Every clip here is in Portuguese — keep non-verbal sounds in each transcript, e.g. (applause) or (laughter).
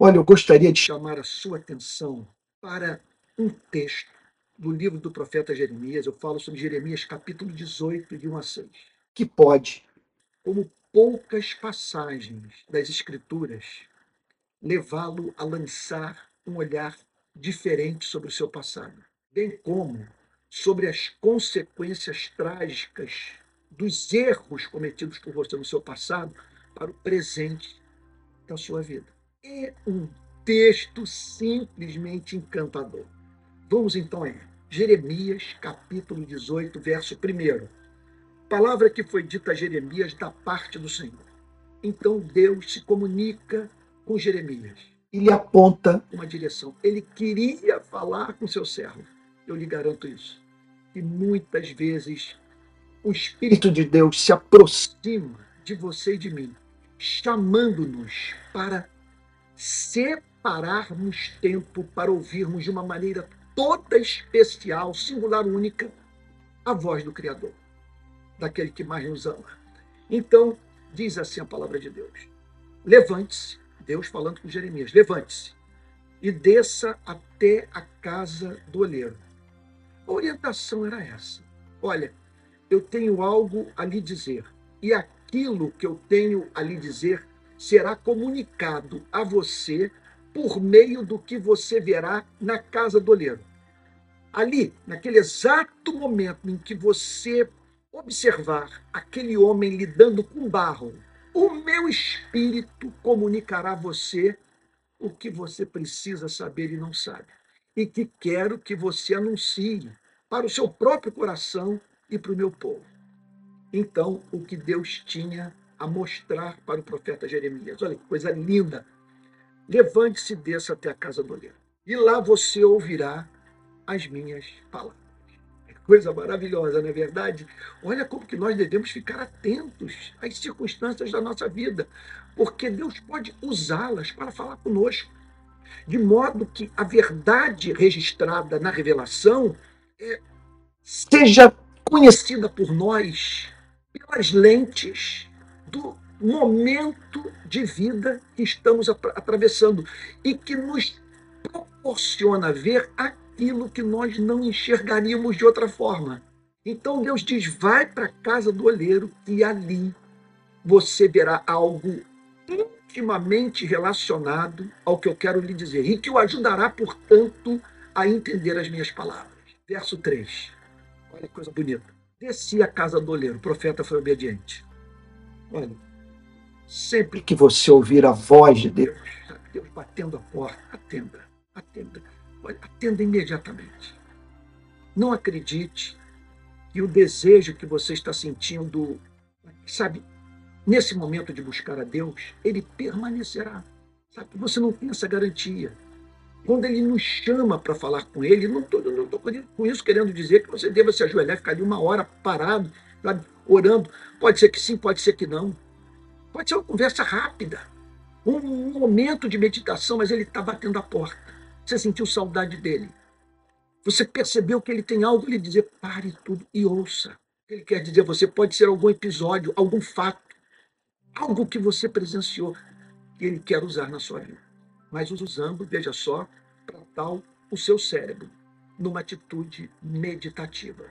Olha, eu gostaria de chamar a sua atenção para um texto do livro do profeta Jeremias. Eu falo sobre Jeremias, capítulo 18, de 1 a 6, que pode, como poucas passagens das Escrituras, levá-lo a lançar um olhar diferente sobre o seu passado, bem como sobre as consequências trágicas dos erros cometidos por você no seu passado para o presente da sua vida. É um texto simplesmente encantador. Vamos então a Jeremias, capítulo 18, verso 1. Palavra que foi dita a Jeremias da parte do Senhor. Então Deus se comunica com Jeremias e lhe aponta uma direção. Ele queria falar com seu servo. Eu lhe garanto isso. E muitas vezes o Espírito de Deus se aproxima de você e de mim, chamando-nos para separarmos tempo para ouvirmos de uma maneira toda especial, singular, única, a voz do Criador, daquele que mais nos ama. Então, diz assim a palavra de Deus: levante-se, Deus falando com Jeremias, levante-se e desça até a casa do olheiro. A orientação era essa: olha, eu tenho algo a lhe dizer, e aquilo que eu tenho a lhe dizer será comunicado a você por meio do que você verá na casa do olheiro. Ali, naquele exato momento em que você observar aquele homem lidando com barro, o meu espírito comunicará a você o que você precisa saber e não sabe. E que quero que você anuncie para o seu próprio coração e para o meu povo. Então, o que Deus tinha a mostrar para o profeta Jeremias. Olha que coisa linda. Levante-se e desça até a casa do oleiro. E lá você ouvirá as minhas palavras. Coisa maravilhosa, não é verdade? Olha como que nós devemos ficar atentos às circunstâncias da nossa vida, porque Deus pode usá-las para falar conosco. De modo que a verdade registrada na revelação é, seja conhecida por nós pelas lentes do momento de vida que estamos atravessando e que nos proporciona ver aquilo que nós não enxergaríamos de outra forma. Então Deus diz: vai para a casa do olheiro e ali você verá algo intimamente relacionado ao que eu quero lhe dizer e que o ajudará, portanto, a entender as minhas palavras. Verso 3. Olha que coisa bonita. Desci a casa do olheiro, o profeta foi obediente. Olha, sempre que você ouvir a voz de Deus, Deus batendo a porta, atenda, atenda, atenda imediatamente. Não acredite que o desejo que você está sentindo, sabe, nesse momento de buscar a Deus, ele permanecerá. Sabe, você não tem essa garantia. Quando ele nos chama para falar com ele, não estou com isso querendo dizer que você deva se ajoelhar ficar ali uma hora parado, sabe? orando. Pode ser que sim, pode ser que não. Pode ser uma conversa rápida, um momento de meditação, mas ele está batendo a porta. Você sentiu saudade dele. Você percebeu que ele tem algo a lhe dizer. Pare tudo e ouça. Ele quer dizer você pode ser algum episódio, algum fato, algo que você presenciou que ele quer usar na sua vida. Mas usando, veja só, para tal o seu cérebro, numa atitude meditativa.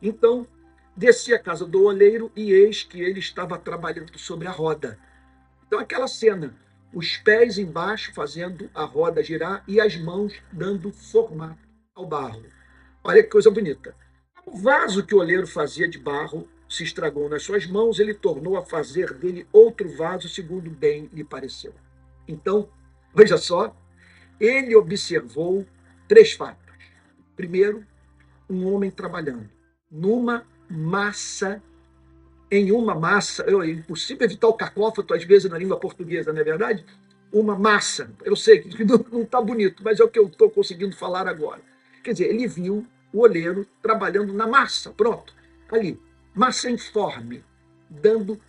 Então, Desci à casa do oleiro e eis que ele estava trabalhando sobre a roda. Então, aquela cena, os pés embaixo fazendo a roda girar e as mãos dando formato ao barro. Olha que coisa bonita. O vaso que o oleiro fazia de barro se estragou nas suas mãos, ele tornou a fazer dele outro vaso, segundo bem lhe pareceu. Então, veja só, ele observou três fatos. Primeiro, um homem trabalhando numa massa em uma massa. É impossível evitar o cacófato, às vezes, na língua portuguesa, não é verdade? Uma massa. Eu sei que (laughs) não está bonito, mas é o que eu estou conseguindo falar agora. Quer dizer, ele viu o oleiro trabalhando na massa, pronto, ali, massa informe, dando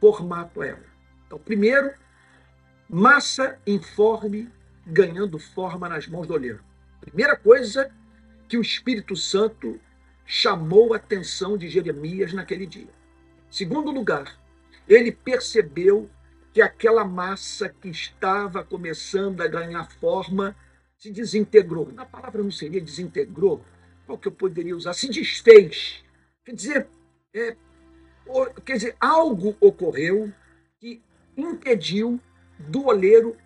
formato a ela. Então, primeiro, massa informe ganhando forma nas mãos do oleiro. Primeira coisa que o Espírito Santo chamou a atenção de Jeremias naquele dia. Segundo lugar, ele percebeu que aquela massa que estava começando a ganhar forma se desintegrou. Na palavra não seria desintegrou, qual que eu poderia usar? Se desfez. Quer dizer, é, quer dizer, algo ocorreu que impediu do oleiro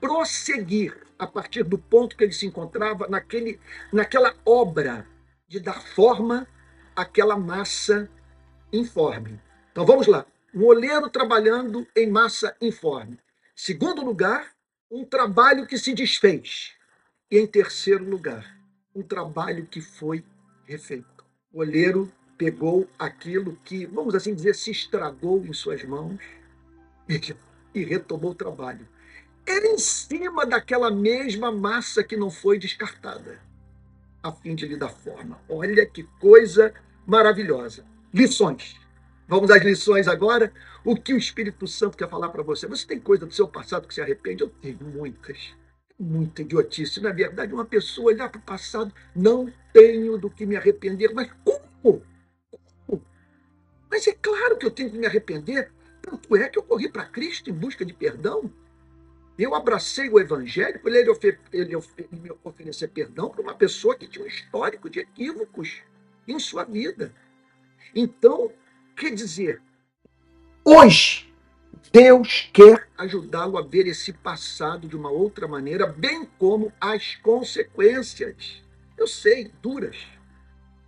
prosseguir a partir do ponto que ele se encontrava naquele, naquela obra de dar forma àquela massa informe. Então vamos lá. Um oleiro trabalhando em massa informe. Segundo lugar, um trabalho que se desfez. E em terceiro lugar, um trabalho que foi refeito. O oleiro pegou aquilo que, vamos assim dizer, se estragou em suas mãos (laughs) e retomou o trabalho. Era em cima daquela mesma massa que não foi descartada, a fim de lhe dar forma. Olha que coisa maravilhosa. Lições. Vamos às lições agora. O que o Espírito Santo quer falar para você? Você tem coisa do seu passado que se arrepende? Eu tenho muitas. Muita idiotice. Na verdade, uma pessoa olhar para o passado, não tenho do que me arrepender. Mas como? como? Mas é claro que eu tenho que me arrepender. Tanto é que eu corri para Cristo em busca de perdão. Eu abracei o evangelho para ele, ofer ele, ofer me oferecer perdão para uma pessoa que tinha um histórico de equívocos em sua vida. Então, quer dizer, hoje, Deus quer ajudá-lo a ver esse passado de uma outra maneira, bem como as consequências. Eu sei, duras,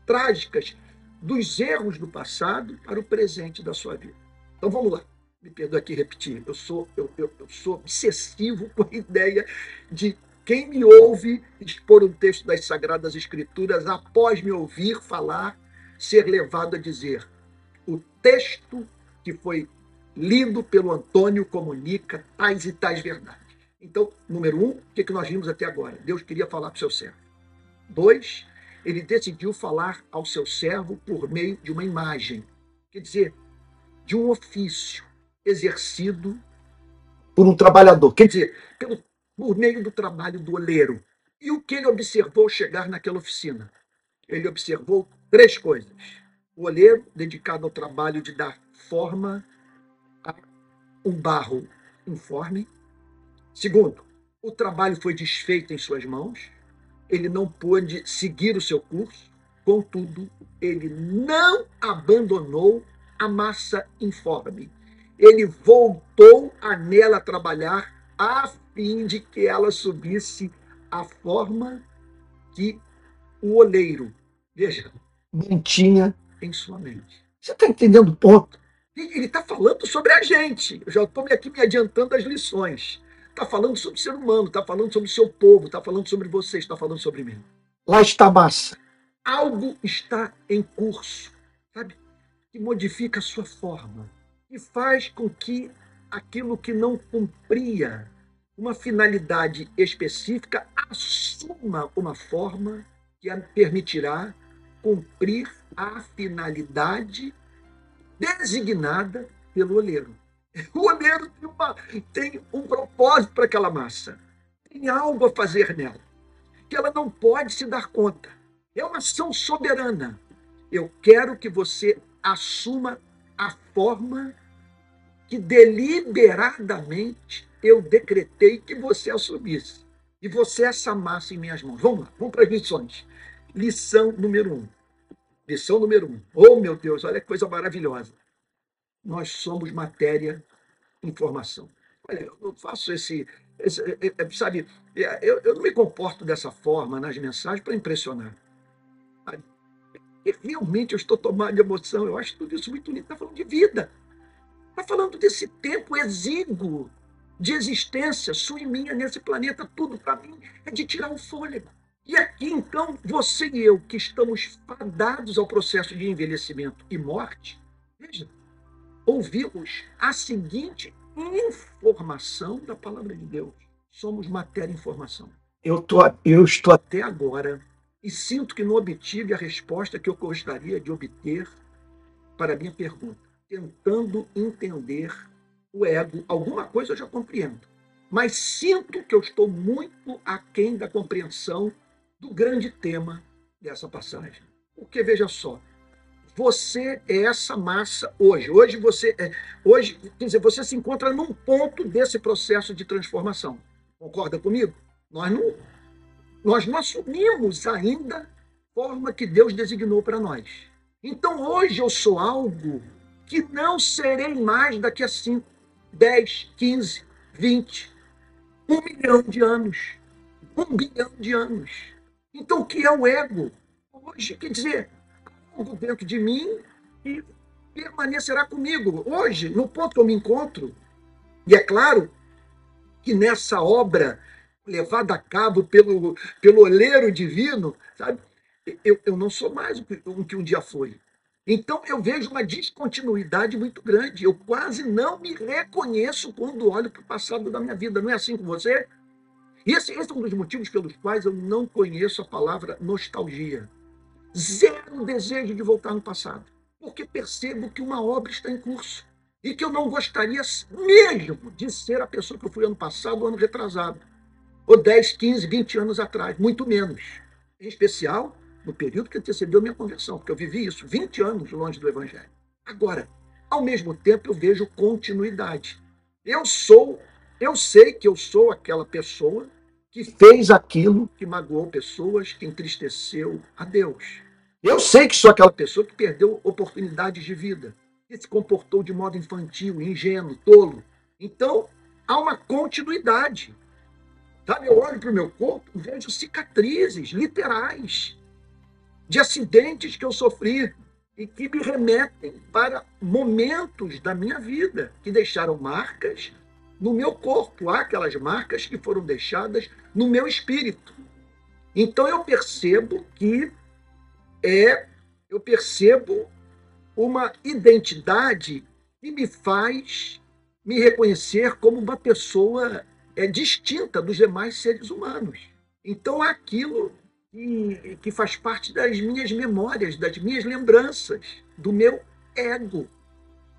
trágicas, dos erros do passado para o presente da sua vida. Então vamos lá me perdoe aqui repetir, eu sou, eu, eu, eu sou obsessivo (laughs) com a ideia de quem me ouve expor um texto das Sagradas Escrituras, após me ouvir falar, ser levado a dizer: o texto que foi lido pelo Antônio comunica tais e tais verdades. Então, número um, o que, que nós vimos até agora? Deus queria falar para o seu servo. Dois, ele decidiu falar ao seu servo por meio de uma imagem, quer dizer, de um ofício exercido por um trabalhador, quer dizer, pelo, por meio do trabalho do oleiro. E o que ele observou chegar naquela oficina? Ele observou três coisas. O oleiro, dedicado ao trabalho de dar forma a um barro informe. Segundo, o trabalho foi desfeito em suas mãos. Ele não pôde seguir o seu curso. Contudo, ele não abandonou a massa informe ele voltou a nela trabalhar a fim de que ela subisse a forma que o oleiro, veja, mantinha em sua mente. Você está entendendo o ponto? Ele está falando sobre a gente. Eu já estou aqui me adiantando as lições. Está falando sobre o ser humano, está falando sobre o seu povo, está falando sobre você, está falando sobre mim. Lá está a massa. Algo está em curso, sabe? Que modifica a sua forma e faz com que aquilo que não cumpria uma finalidade específica assuma uma forma que a permitirá cumprir a finalidade designada pelo oleiro. (laughs) O oleiro tem, uma, tem um propósito para aquela massa, tem algo a fazer nela, que ela não pode se dar conta. É uma ação soberana. Eu quero que você assuma a forma que deliberadamente eu decretei que você assumisse. E você essa massa em minhas mãos. Vamos lá, vamos para as lições. Lição número um. Lição número um. Oh, meu Deus, olha que coisa maravilhosa. Nós somos matéria, informação. Olha, eu não faço esse. esse é, é, sabe, é, eu, eu não me comporto dessa forma nas mensagens para impressionar. Realmente eu estou tomando de emoção. Eu acho tudo isso muito lindo. Está falando de vida. Está falando desse tempo exíguo de existência, sua e minha, nesse planeta. Tudo para mim é de tirar o fôlego. E aqui, então, você e eu, que estamos fadados ao processo de envelhecimento e morte, veja, ouvimos a seguinte informação da palavra de Deus. Somos matéria e informação. Eu, tô, eu estou até agora e sinto que não obtive a resposta que eu gostaria de obter para a minha pergunta tentando entender o ego. Alguma coisa eu já compreendo, mas sinto que eu estou muito aquém da compreensão do grande tema dessa passagem. Porque veja só, você é essa massa hoje. Hoje você é, hoje, quer dizer, você se encontra num ponto desse processo de transformação. Concorda comigo? Nós não nós não assumimos ainda a forma que Deus designou para nós. Então hoje eu sou algo que não serei mais daqui a 5, 10, 15, 20, um milhão de anos, um bilhão de anos. Então o que é o ego? Hoje, quer dizer, algo dentro de mim e permanecerá comigo. Hoje, no ponto que eu me encontro, e é claro que nessa obra levada a cabo pelo, pelo olheiro divino, sabe? Eu, eu não sou mais o que um dia foi. Então eu vejo uma descontinuidade muito grande. Eu quase não me reconheço quando olho para o passado da minha vida. Não é assim com você? Esse, esse é um dos motivos pelos quais eu não conheço a palavra nostalgia. Zero desejo de voltar no passado. Porque percebo que uma obra está em curso. E que eu não gostaria mesmo de ser a pessoa que eu fui ano passado, ano retrasado. Ou 10, 15, 20 anos atrás. Muito menos. Em especial, no período que antecedeu minha conversão, porque eu vivi isso 20 anos longe do Evangelho. Agora, ao mesmo tempo, eu vejo continuidade. Eu sou, eu sei que eu sou aquela pessoa que fez aquilo que magoou pessoas, que entristeceu a Deus. Eu sei que sou aquela pessoa que perdeu oportunidades de vida, que se comportou de modo infantil, ingênuo, tolo. Então, há uma continuidade. Sabe, eu olho para o meu corpo e vejo cicatrizes literais de acidentes que eu sofri e que me remetem para momentos da minha vida que deixaram marcas no meu corpo. Há aquelas marcas que foram deixadas no meu espírito. Então eu percebo que é, eu percebo uma identidade que me faz me reconhecer como uma pessoa é distinta dos demais seres humanos. Então aquilo que, que faz parte das minhas memórias, das minhas lembranças, do meu ego.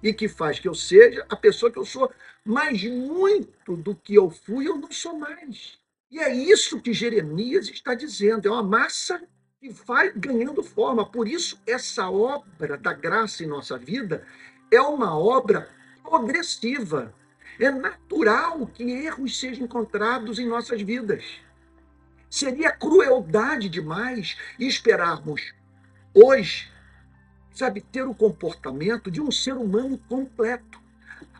E que faz que eu seja a pessoa que eu sou, mas muito do que eu fui, eu não sou mais. E é isso que Jeremias está dizendo: é uma massa que vai ganhando forma. Por isso, essa obra da graça em nossa vida é uma obra progressiva. É natural que erros sejam encontrados em nossas vidas. Seria crueldade demais esperarmos hoje, sabe, ter o comportamento de um ser humano completo.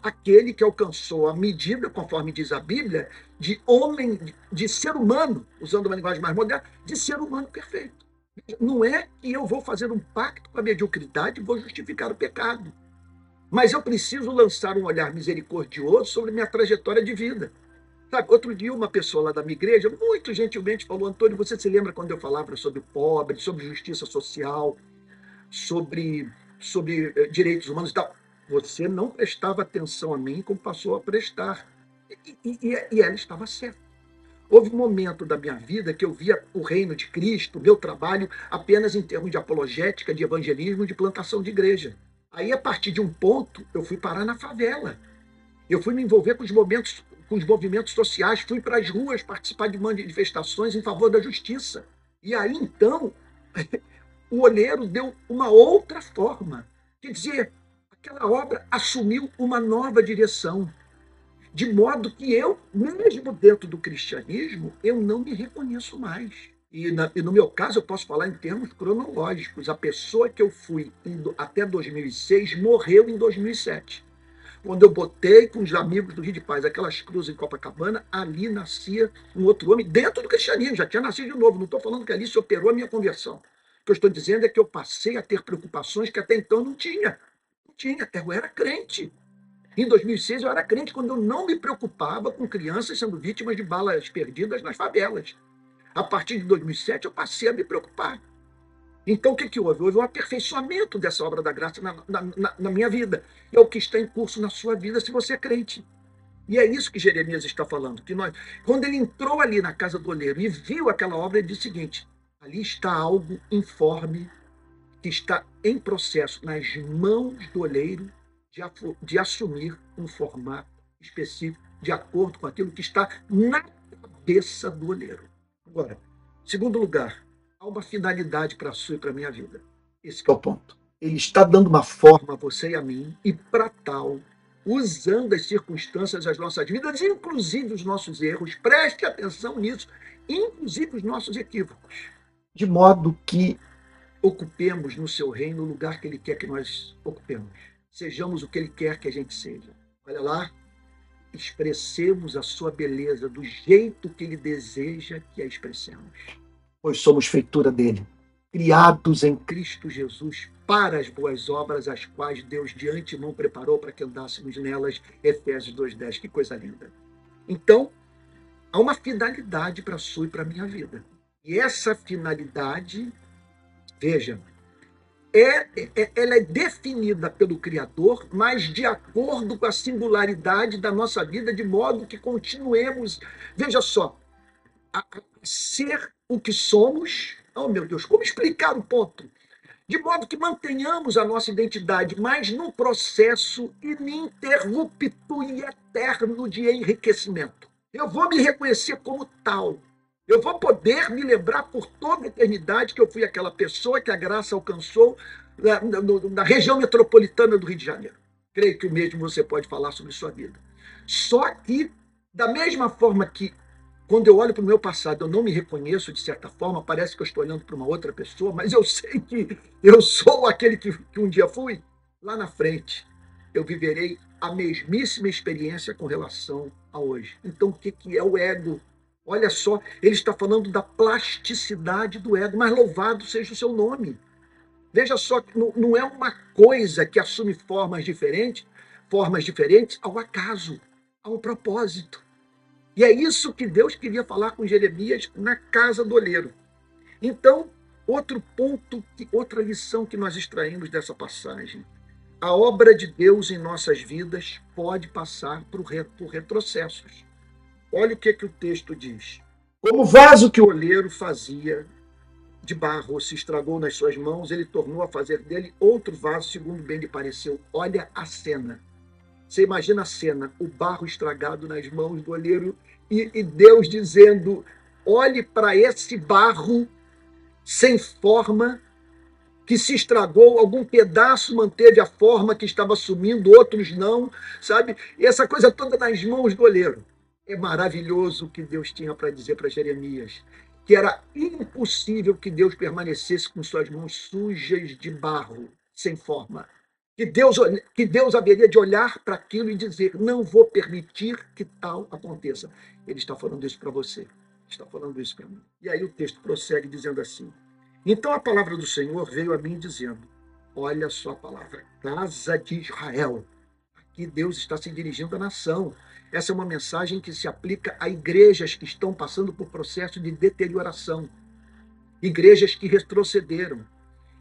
Aquele que alcançou a medida, conforme diz a Bíblia, de homem, de ser humano, usando uma linguagem mais moderna, de ser humano perfeito. Não é que eu vou fazer um pacto com a mediocridade e vou justificar o pecado. Mas eu preciso lançar um olhar misericordioso sobre minha trajetória de vida. Sabe, outro dia uma pessoa lá da minha igreja, muito gentilmente, falou, Antônio, você se lembra quando eu falava sobre pobre, sobre justiça social, sobre, sobre eh, direitos humanos e tal? Você não prestava atenção a mim como passou a prestar. E, e, e ela estava certa. Houve um momento da minha vida que eu via o reino de Cristo, o meu trabalho, apenas em termos de apologética, de evangelismo, de plantação de igreja. Aí, a partir de um ponto, eu fui parar na favela. Eu fui me envolver com os momentos com os movimentos sociais, fui para as ruas participar de manifestações em favor da justiça. E aí, então, (laughs) o olheiro deu uma outra forma. Quer dizer, aquela obra assumiu uma nova direção. De modo que eu, mesmo dentro do cristianismo, eu não me reconheço mais. E, na, e, no meu caso, eu posso falar em termos cronológicos. A pessoa que eu fui em, até 2006 morreu em 2007. Quando eu botei com os amigos do Rio de Paz aquelas cruzes em Copacabana, ali nascia um outro homem dentro do cristianismo, já tinha nascido de novo. Não estou falando que ali se operou a minha conversão. O que eu estou dizendo é que eu passei a ter preocupações que até então não tinha. Não tinha, eu era crente. Em 2006 eu era crente quando eu não me preocupava com crianças sendo vítimas de balas perdidas nas favelas. A partir de 2007 eu passei a me preocupar. Então, o que, que houve? Houve um aperfeiçoamento dessa obra da graça na, na, na, minha vida. É o que está em curso na sua vida se você é crente. E é isso que Jeremias está falando. Que nós, quando ele entrou ali na casa do oleiro e viu aquela obra, ele disse o seguinte: ali está algo informe que está em processo nas mãos do oleiro de, de assumir um formato específico de acordo com aquilo que está na cabeça do oleiro. Agora, segundo lugar, há uma finalidade para a sua e para a minha vida. Esse é o ponto. Ele está dando uma forma a você e a mim, e para tal, usando as circunstâncias das nossas vidas, inclusive os nossos erros, preste atenção nisso, inclusive os nossos equívocos, de modo que ocupemos no seu reino o lugar que ele quer que nós ocupemos. Sejamos o que ele quer que a gente seja. Olha lá, expressemos a sua beleza do jeito que ele deseja que a expressemos. Pois somos feitura dele, criados em Cristo Jesus para as boas obras, as quais Deus de antemão preparou para que andássemos nelas. Efésios 2,10. Que coisa linda. Então, há uma finalidade para a sua e para a minha vida. E essa finalidade, veja, é, é, ela é definida pelo Criador, mas de acordo com a singularidade da nossa vida, de modo que continuemos, veja só, a, a ser o que somos. Oh, meu Deus, como explicar o ponto? De modo que mantenhamos a nossa identidade, mas num processo ininterrupto e eterno de enriquecimento. Eu vou me reconhecer como tal. Eu vou poder me lembrar por toda a eternidade que eu fui aquela pessoa que a graça alcançou na, na, na região metropolitana do Rio de Janeiro. Creio que o mesmo você pode falar sobre sua vida. Só que, da mesma forma que quando eu olho para o meu passado, eu não me reconheço de certa forma, parece que eu estou olhando para uma outra pessoa, mas eu sei que eu sou aquele que, que um dia fui. Lá na frente, eu viverei a mesmíssima experiência com relação a hoje. Então, o que, que é o ego? Olha só, ele está falando da plasticidade do ego, mas louvado seja o seu nome. Veja só, não é uma coisa que assume formas diferentes, formas diferentes ao acaso, ao propósito. E é isso que Deus queria falar com Jeremias na casa do olheiro. Então, outro ponto, outra lição que nós extraímos dessa passagem. A obra de Deus em nossas vidas pode passar por, retrocessos. Olha o que, que o texto diz. Como o vaso que o olheiro fazia de barro se estragou nas suas mãos, ele tornou a fazer dele outro vaso, segundo bem lhe pareceu. Olha a cena. Você imagina a cena, o barro estragado nas mãos do olheiro e, e Deus dizendo: olhe para esse barro sem forma, que se estragou, algum pedaço manteve a forma que estava assumindo, outros não, sabe? E essa coisa toda nas mãos do olheiro. É maravilhoso o que Deus tinha para dizer para Jeremias, que era impossível que Deus permanecesse com suas mãos sujas de barro, sem forma que Deus, que Deus haveria de olhar para aquilo e dizer: não vou permitir que tal aconteça. Ele está falando isso para você, está falando isso para mim. E aí o texto prossegue dizendo assim: Então a palavra do Senhor veio a mim dizendo: Olha só a palavra, casa de Israel. Aqui Deus está se dirigindo à nação. Essa é uma mensagem que se aplica a igrejas que estão passando por processo de deterioração, igrejas que retrocederam,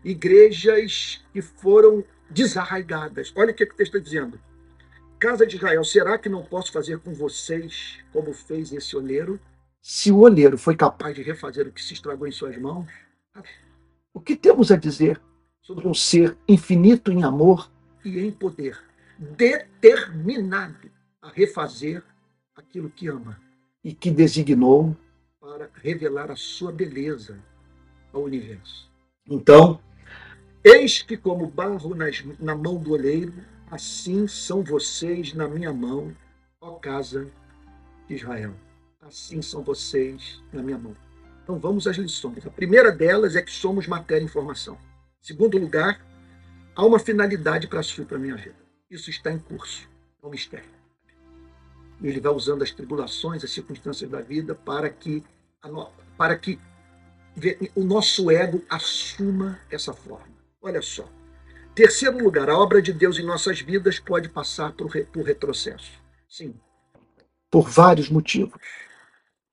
igrejas que foram desarraigadas. Olha o que o texto está dizendo. Casa de Israel, será que não posso fazer com vocês como fez esse olheiro? Se o olheiro foi capaz de refazer o que se estragou em suas mãos, o que temos a dizer sobre um ser infinito em amor e em poder, determinado a refazer aquilo que ama e que designou para revelar a sua beleza ao universo? Então, Eis que, como barro nas, na mão do olheiro, assim são vocês na minha mão, ó casa de Israel. Assim são vocês na minha mão. Então vamos às lições. A primeira delas é que somos matéria e informação. Segundo lugar, há uma finalidade para e para a minha vida. Isso está em curso. É um mistério. Ele vai usando as tribulações, as circunstâncias da vida para que, para que o nosso ego assuma essa forma. Olha só. Terceiro lugar, a obra de Deus em nossas vidas pode passar por, retrocesso. Sim. Por vários motivos.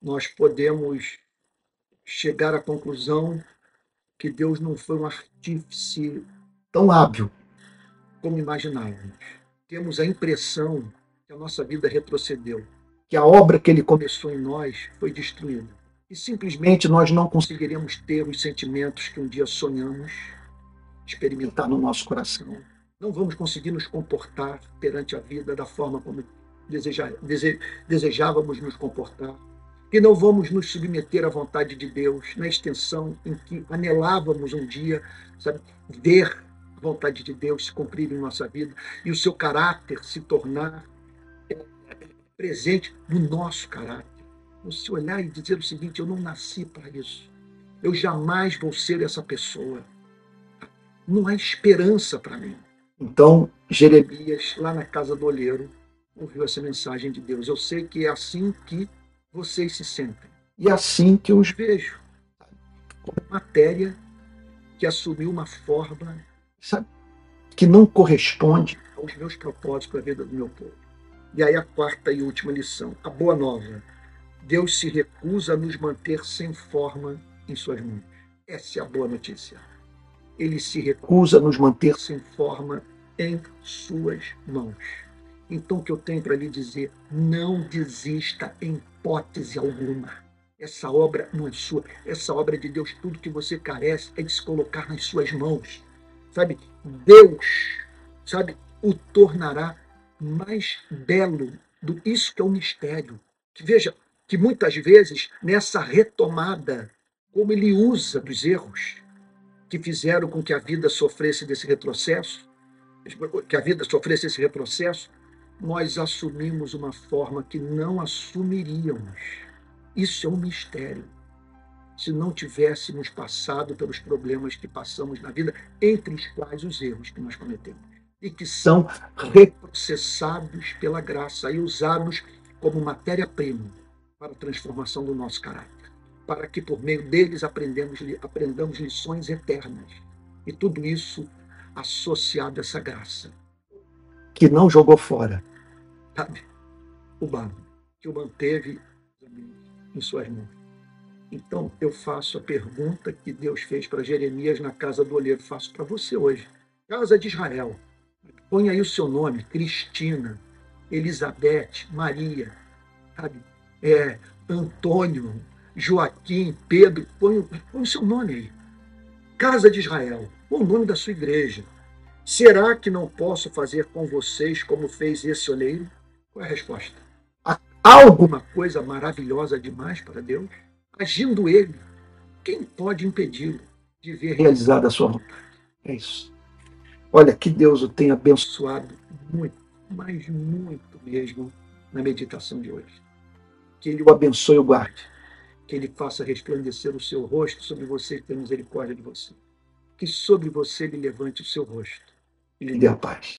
Nós podemos chegar à conclusão que Deus não foi um artífice tão hábil como imaginávamos. Temos a impressão que a nossa vida retrocedeu, que a obra que ele começou em nós foi destruída. E simplesmente nós não conseguiremos ter os sentimentos que um dia sonhamos experimentar no nosso coração. Não vamos conseguir nos comportar perante a vida da forma como desejávamos nos comportar. E não vamos nos submeter à vontade de Deus na extensão em que anelávamos um dia, sabe, ver a vontade de Deus se cumprir em nossa vida e o seu caráter se tornar é, presente no nosso caráter. Você olhar e dizer o seguinte: eu não nasci para isso. Eu jamais vou ser essa pessoa. Não há esperança para mim. Então, Jeremias, lá na casa do olheiro, ouviu essa mensagem de Deus. Eu sei que é assim que vocês se sentem. E é assim que eu os vejo. Matéria que assumiu uma forma, sabe, que não corresponde aos meus propósitos para a vida do meu povo. E aí a quarta e última lição, a boa nova. Deus se recusa a nos manter sem forma em suas mãos. Essa é a boa notícia. Ele se recusa a nos manter sem forma em suas mãos. Então, o que eu tenho para lhe dizer, não desista em hipótese alguma. Essa obra não é sua, essa obra é de Deus. Tudo que você carece é de se colocar nas suas mãos. Sabe, Deus, sabe, o tornará mais belo do isso que é o mistério. Que veja que muitas vezes nessa retomada, como ele usa dos erros que fizeram com que a vida sofresse desse retrocesso, que a vida sofresse esse retrocesso, nós assumimos uma forma que não assumiríamos. Isso é um mistério. Se não tivéssemos passado pelos problemas que passamos na vida, entre os quais os erros que nós cometemos, e que são reprocessados pela graça e usados como matéria-prima para a transformação do nosso caráter, para que por meio deles aprendamos, aprendamos lições eternas. E tudo isso associado a essa graça, que não jogou fora, sabe? O barro, que o manteve em suas mãos. Então, eu faço a pergunta que Deus fez para Jeremias na casa do olheiro, faço para você hoje. Casa de Israel. Põe aí o seu nome, Cristina, Elizabeth, Maria, sabe? É, Antônio, Joaquim, Pedro, põe, põe o seu nome aí. Casa de Israel, o nome da sua igreja. Será que não posso fazer com vocês como fez esse oleiro? Qual é a resposta? Há alguma coisa maravilhosa demais para Deus? Agindo Ele, quem pode impedi-lo de ver realizada a sua vontade? É isso. Olha, que Deus o tenha abençoado muito, mas muito mesmo na meditação de hoje. Que Ele o abençoe e o guarde. Que Ele faça resplandecer o seu rosto sobre você e tenha misericórdia de você. Que sobre você Ele levante o seu rosto e lhe dê a paz.